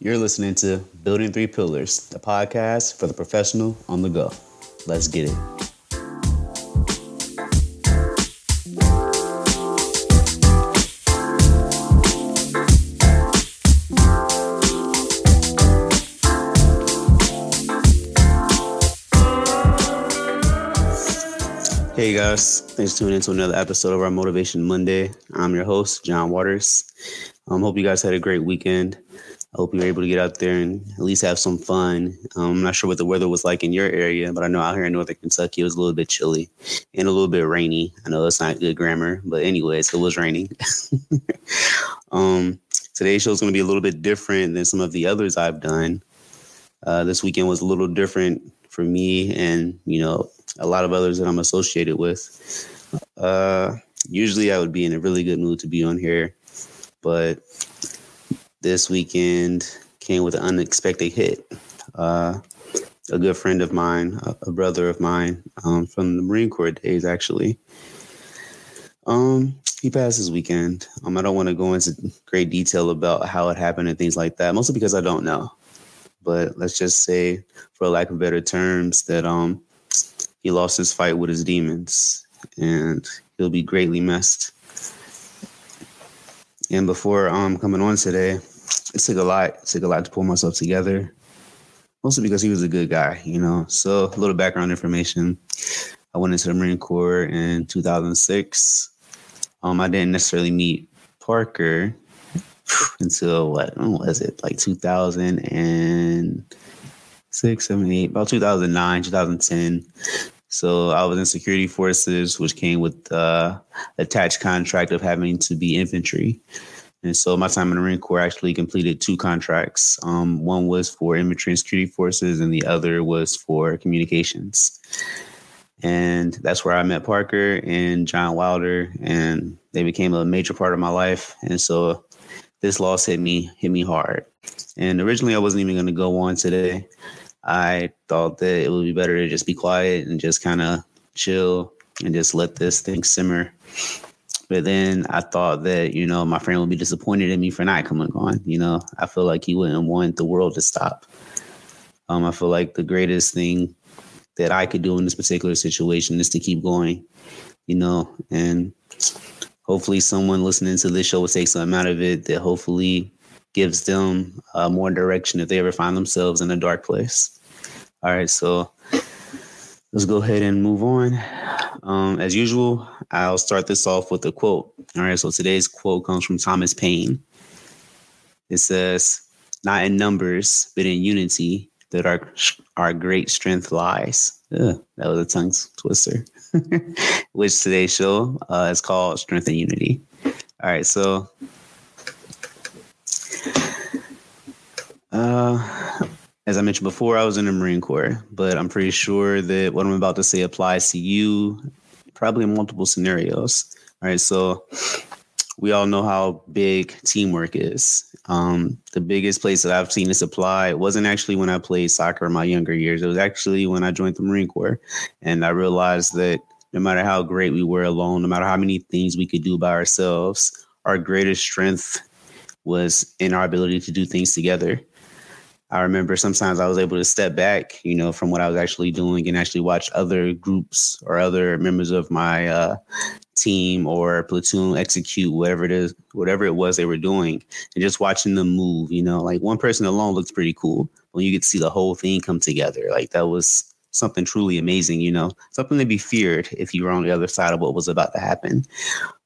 You're listening to Building Three Pillars, the podcast for the professional on the go. Let's get it. Hey guys, thanks for tuning in to another episode of our Motivation Monday. I'm your host, John Waters. Um, hope you guys had a great weekend. I hope you were able to get out there and at least have some fun. Um, I'm not sure what the weather was like in your area, but I know out here in Northern Kentucky it was a little bit chilly and a little bit rainy. I know that's not good grammar, but anyways, it was raining. um, today's show is going to be a little bit different than some of the others I've done. Uh, this weekend was a little different for me and, you know, a lot of others that I'm associated with. Uh, usually I would be in a really good mood to be on here, but this weekend came with an unexpected hit. Uh, a good friend of mine, a, brother of mine um, from the Marine Corps days, actually. Um, he passed this weekend. Um, I don't want to go into great detail about how it happened and things like that, mostly because I don't know. But let's just say, for lack of better terms, that um, he lost his fight with his demons, and he'll be greatly missed. And before um coming on today, it took a lot. It took a lot to pull myself together. Mostly because he was a good guy, you know. So a little background information. I went into the Marine Corps in 2006. Um, I didn't necessarily meet Parker until what, when was it? Like 2006, 7, 8, about 2009, 2010. So I was in security forces, which came with uh, attached contract of having to be infantry. And so my time in the Marine Corps actually completed two contracts. Um, one was for infantry and security forces, and the other was for communications. And that's where I met Parker and John Wilder, and they became a major part of my life. And so this loss hit me hit me hard. And originally, I wasn't even going to go on today. I thought that it would be better to just be quiet and just kind of chill and just let this thing simmer. But then I thought that, you know, my friend would be disappointed in me for not coming on. You know, I feel like he wouldn't want the world to stop. Um, I feel like the greatest thing that I could do in this particular situation is to keep going, you know, and hopefully someone listening to this show will take something out of it that hopefully gives them uh, more direction if they ever find themselves in a dark place. All right, so let's go ahead and move on. Um, as usual, I'll start this off with a quote. All right, so today's quote comes from Thomas Paine. It says, "Not in numbers, but in unity, that our our great strength lies." Ugh, that was a tongue twister. Which today's show uh, is called "Strength and Unity." All right, so Uh, as I mentioned before, I was in the Marine Corps, but I'm pretty sure that what I'm about to say applies to you probably multiple scenarios. All right, so we all know how big teamwork is. Um, the biggest place that I've seen this apply wasn't actually when I played soccer in my younger years. It was actually when I joined the Marine Corps, and I realized that no matter how great we were alone, no matter how many things we could do by ourselves, our greatest strength was in our ability to do things together. I remember sometimes I was able to step back, you know, from what I was actually doing and actually watch other groups or other members of my uh, team or platoon execute whatever it is, whatever it was they were doing, and just watching them move. You know, like one person alone looks pretty cool when you get to see the whole thing come together. Like that was something truly amazing. You know, something to be feared if you were on the other side of what was about to happen.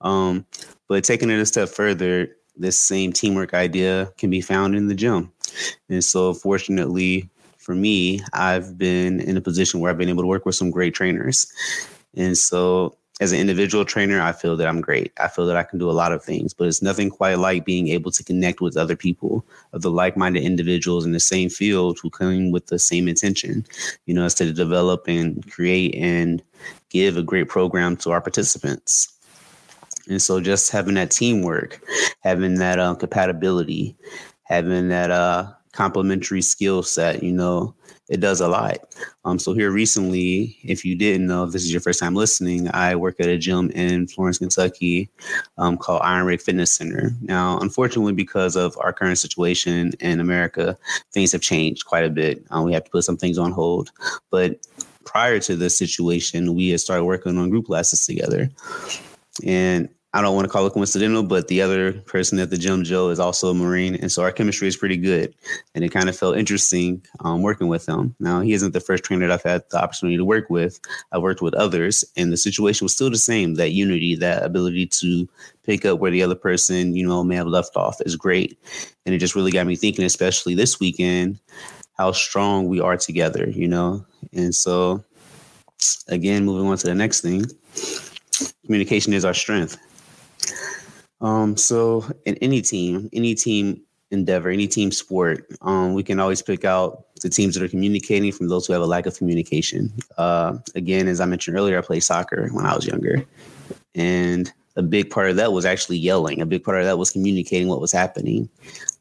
Um, but taking it a step further, this same teamwork idea can be found in the gym. And so, fortunately for me, I've been in a position where I've been able to work with some great trainers. And so, as an individual trainer, I feel that I'm great. I feel that I can do a lot of things, but it's nothing quite like being able to connect with other people of the like minded individuals in the same field who come with the same intention, you know, as to develop and create and give a great program to our participants. And so just having that teamwork, having that uh, compatibility, having that uh, complementary skill set, you know, it does a lot. Um, so here recently, if you didn't know, if this is your first time listening, I work at a gym in Florence, Kentucky, um, called Iron Rig Fitness Center. Now, unfortunately, because of our current situation in America, things have changed quite a bit. Um, we have to put some things on hold, but prior to this situation, we had started working on group classes together. And I don't want to call it coincidental, but the other person at the gym, Joe, is also a Marine. And so our chemistry is pretty good. And it kind of felt interesting um, working with him. Now, he isn't the first trainer that I've had the opportunity to work with. I've worked with others, and the situation was still the same that unity, that ability to pick up where the other person, you know, may have left off is great. And it just really got me thinking, especially this weekend, how strong we are together, you know? And so, again, moving on to the next thing communication is our strength um, so in any team, any team endeavor, any team sport, um, we can always pick out the teams that are communicating from those who have a lack of communication. Uh, again, as I mentioned earlier, I played soccer when I was younger, and a big part of that was actually yelling. A big part of that was communicating what was happening,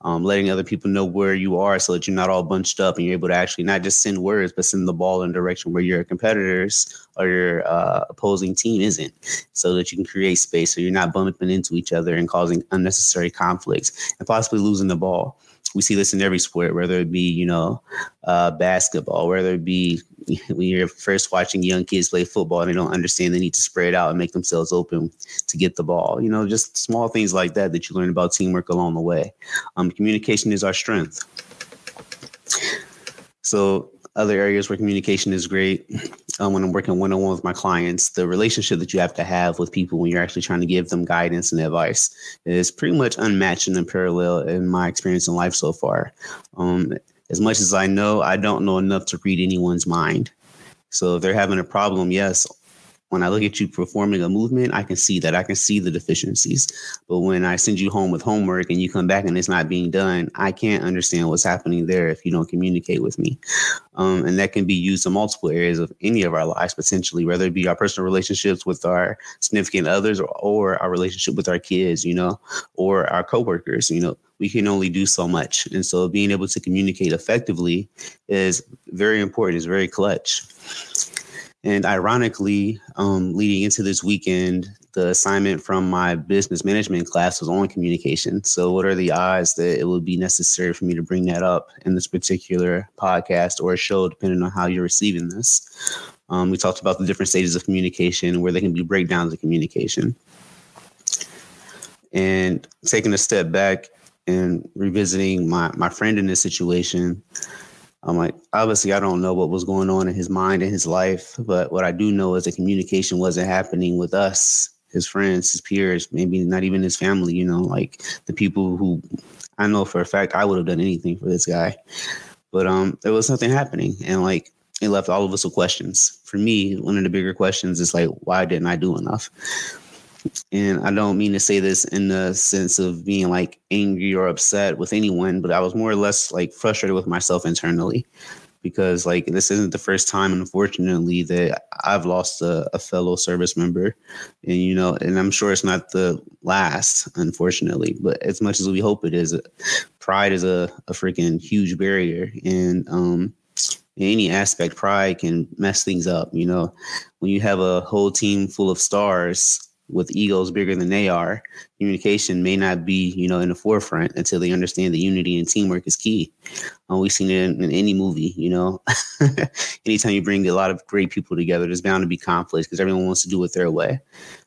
um, letting other people know where you are so that you're not all bunched up and you're able to actually not just send words, but send the ball in a direction where your competitors or your uh, opposing team isn't, so that you can create space so you're not bumping into each other and causing unnecessary conflicts and possibly losing the ball we see this in every sport, whether it be, you know, uh, basketball, whether it be when you're first watching young kids play football and they don't understand they need to spread out and make themselves open to get the ball. You know, just small things like that that you learn about teamwork along the way. Um, communication is our strength. So other areas where communication is great um, when I'm working one on one with my clients, the relationship that you have to have with people when you're actually trying to give them guidance and advice is pretty much unmatched and unparalleled in my experience in life so far. Um, as much as I know, I don't know enough to read anyone's mind. So if they're having a problem, yes, when I look at you performing a movement, I can see that. I can see the deficiencies. But when I send you home with homework and you come back and it's not being done, I can't understand what's happening there if you don't communicate with me. Um, and that can be used in multiple areas of any of our lives, potentially, whether it be our personal relationships with our significant others or, or our relationship with our kids, you know, or our coworkers, you know. We can only do so much. And so being able to communicate effectively is very important, is very clutch. And ironically, um, leading into this weekend, the assignment from my business management class was on communication. So, what are the odds that it would be necessary for me to bring that up in this particular podcast or show, depending on how you're receiving this? Um, we talked about the different stages of communication, where there can be breakdowns of communication. And taking a step back and revisiting my, my friend in this situation, I'm like, obviously, I don't know what was going on in his mind and his life, but what I do know is that communication wasn't happening with us, his friends, his peers, maybe not even his family, you know, like the people who I know for a fact I would have done anything for this guy. But um, there was nothing happening. And like, it left all of us with questions. For me, one of the bigger questions is like, why didn't I do enough? And I don't mean to say this in the sense of being like angry or upset with anyone, but I was more or less like frustrated with myself internally because like this isn't the first time, unfortunately, that I've lost a, a, fellow service member, and you know, and I'm sure it's not the last, unfortunately. But as much as we hope it is, pride is a, a freaking huge barrier, and um, in any aspect, pride can mess things up. You know, when you have a whole team full of stars with egos bigger than they are, communication may not be, you know, in the forefront until they understand that unity and teamwork is key. Uh, we've seen it in, in any movie, you know. Anytime you bring a lot of great people together, there's bound to be conflicts because everyone wants to do it their way.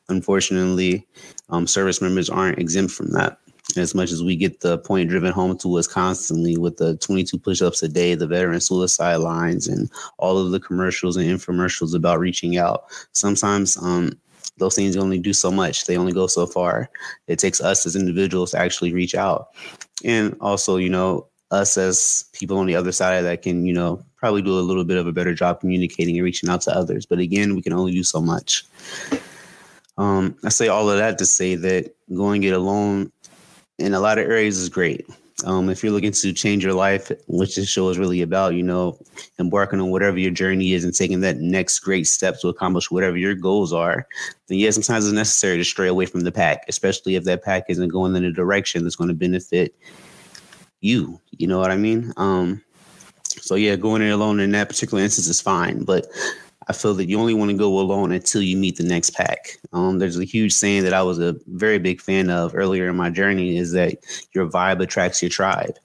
Unfortunately, um, service members aren't exempt from that. As much as we get the point driven home to us constantly with the 22 push ups a day, the veteran suicide lines, and all of the commercials and infomercials about reaching out, sometimes um, those things only do so much. They only go so far. It takes us as individuals to actually reach out. And also, you know, us as people on the other side that can, you know, probably do a little bit of a better job communicating and reaching out to others. But again, we can only do so much. Um, I say all of that to say that going it alone in a lot of areas is great. Um, if you're looking to change your life, which this show is really about, you know, embarking on whatever your journey is and taking that next great step to accomplish whatever your goals are, then yeah, sometimes it's necessary to stray away from the pack, especially if that pack isn't going in a direction that's going to benefit you. You know what I mean? Um, so yeah, going it alone in that particular instance is fine, but I feel that you only want to go alone until you meet the next pack. Um, there's a huge saying that I was a very big fan of earlier in my journey is that your vibe attracts your tribe.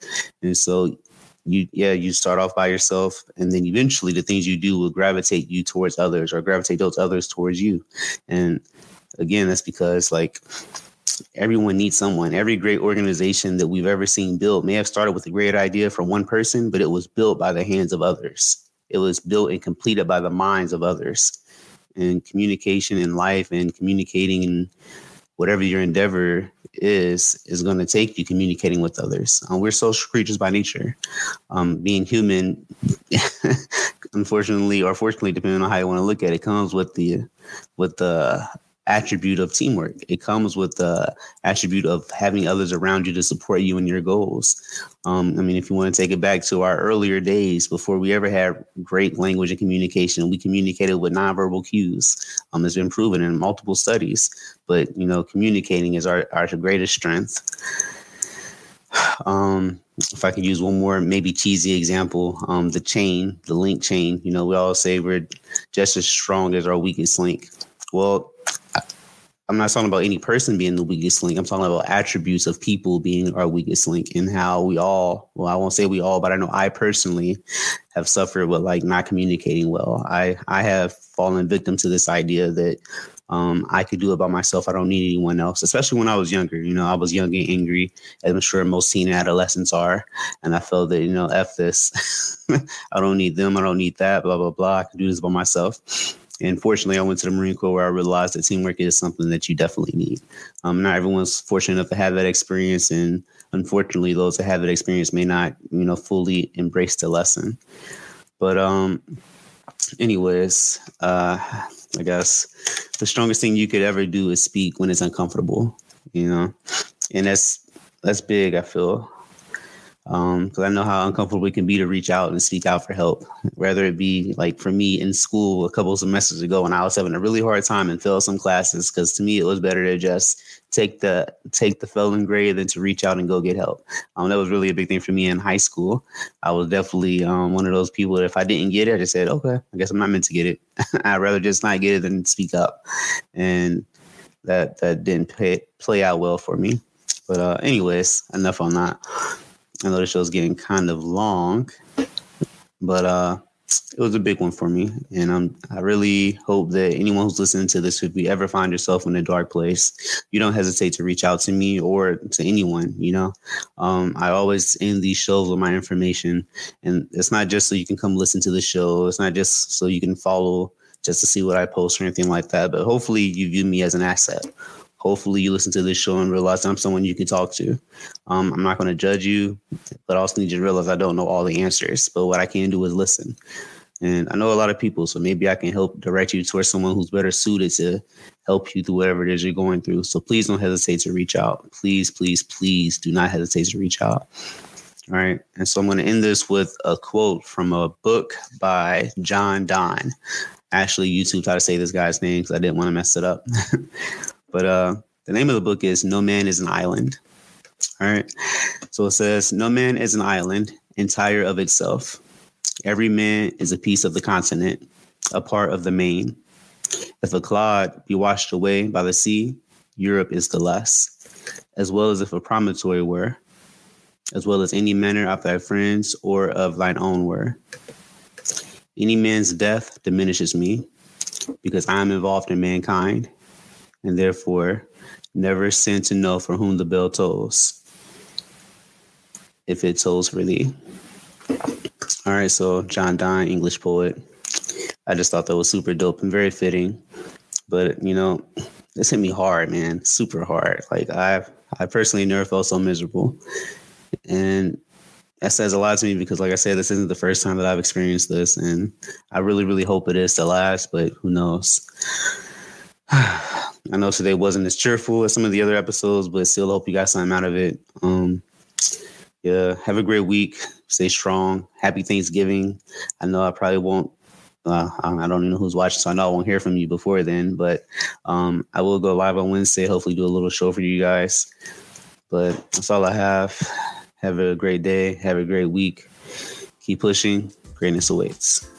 And so you yeah, you start off by yourself and then eventually the things you do will gravitate you towards others or gravitate those others towards you. And again, that's because like everyone needs someone. Every great organization that we've ever seen built may have started with a great idea from one person, but it was built by the hands of others. It was built and completed by the minds of others. And communication in life and communicating in whatever your endeavor is is going to take you communicating with others. Um, we're social creatures by nature. Um, being human, unfortunately or fortunately, depending on how you want to look at it, comes with the with the attribute of teamwork. It comes with the attribute of having others around you to support you in your goals. Um, I mean, if you want to take it back to our earlier days before we ever had great language and communication, we communicated with nonverbal cues. Um, it's been proven in multiple studies, but you know, communicating is our, our greatest strength. Um, if I could use one more maybe cheesy example, um, the chain, the link chain, you know, we all say we're just as strong as our weakest link. Well, I'm not talking about any person being the weakest link. I'm talking about attributes of people being our weakest link and how we all, well, I won't say we all, but I know I personally have suffered with like not communicating well. I, I have fallen victim to this idea that um, I could do it by myself. I don't need anyone else, especially when I was younger. You know, I was young and angry, as I'm sure most teen adolescents are. And I felt that, you know, F this. I don't need them. I don't need that, blah, blah, blah. I can do this by myself. And fortunately, I went to the Marine Corps where I realized that teamwork is something that you definitely need. Um, not everyone's fortunate enough to have that experience, and unfortunately, those that have that experience may not, you know, fully embrace the lesson. But um, anyways, uh, I guess the strongest thing you could ever do is speak when it's uncomfortable, you know, and that's that's big. I feel because um, I know how uncomfortable it can be to reach out and speak out for help. Whether it be like for me in school a couple of semesters ago when I was having a really hard time and failed some classes, because to me it was better to just take the take the failing grade than to reach out and go get help. Um, that was really a big thing for me in high school. I was definitely um, one of those people that if I didn't get it, I just said, okay, I guess I'm not meant to get it. I'd rather just not get it than speak up, and that that didn't pay, play out well for me. But uh, anyways, enough on that. I know the show's getting kind of long, but uh, it was a big one for me, and I'm I really hope that anyone who's listening to this, if you ever find yourself in a dark place, you don't hesitate to reach out to me or to anyone. You know, um, I always end these shows with my information, and it's not just so you can come listen to the show. It's not just so you can follow just to see what I post or anything like that. But hopefully, you view me as an asset hopefully you listen to this show and realize I'm someone you can talk to. Um, I'm not going to judge you, but I also need you to realize I don't know all the answers. But what I can do is listen. And I know a lot of people, so maybe I can help direct you towards someone who's better suited to help you through whatever it is you're going through. So please don't hesitate to reach out. Please, please, please do not hesitate to reach out. All right. And so I'm going to end this with a quote from a book by John Donne. Actually, YouTube taught to say this guy's name because I didn't want to mess it up. But uh, the name of the book is No Man is an Island. All right. So it says, No man is an island, entire of itself. Every man is a piece of the continent, a part of the main. If a clod be washed away by the sea, Europe is the less, as well as if a promontory were, as well as any manner of thy friends or of thine own were. Any man's death diminishes me, because I am involved in mankind, and therefore never send to know for whom the bell tolls, if it tolls for thee. All right, so John Donne, English poet. I just thought that was super dope and very fitting. But you know, this hit me hard, man, super hard. Like I, I personally never felt so miserable, and that says a lot to me because, like I said, this isn't the first time that I've experienced this, and I really, really hope it is the last. But who knows? I know today wasn't as cheerful as some of the other episodes, but still hope you got something out of it. Um, yeah, have a great week. Stay strong. Happy Thanksgiving. I know I probably won't. Uh, I don't even know who's watching, so I know I won't hear from you before then. But um, I will go live on Wednesday. Hopefully, do a little show for you guys. But that's all I have. Have a great day. Have a great week. Keep pushing. Greatness awaits.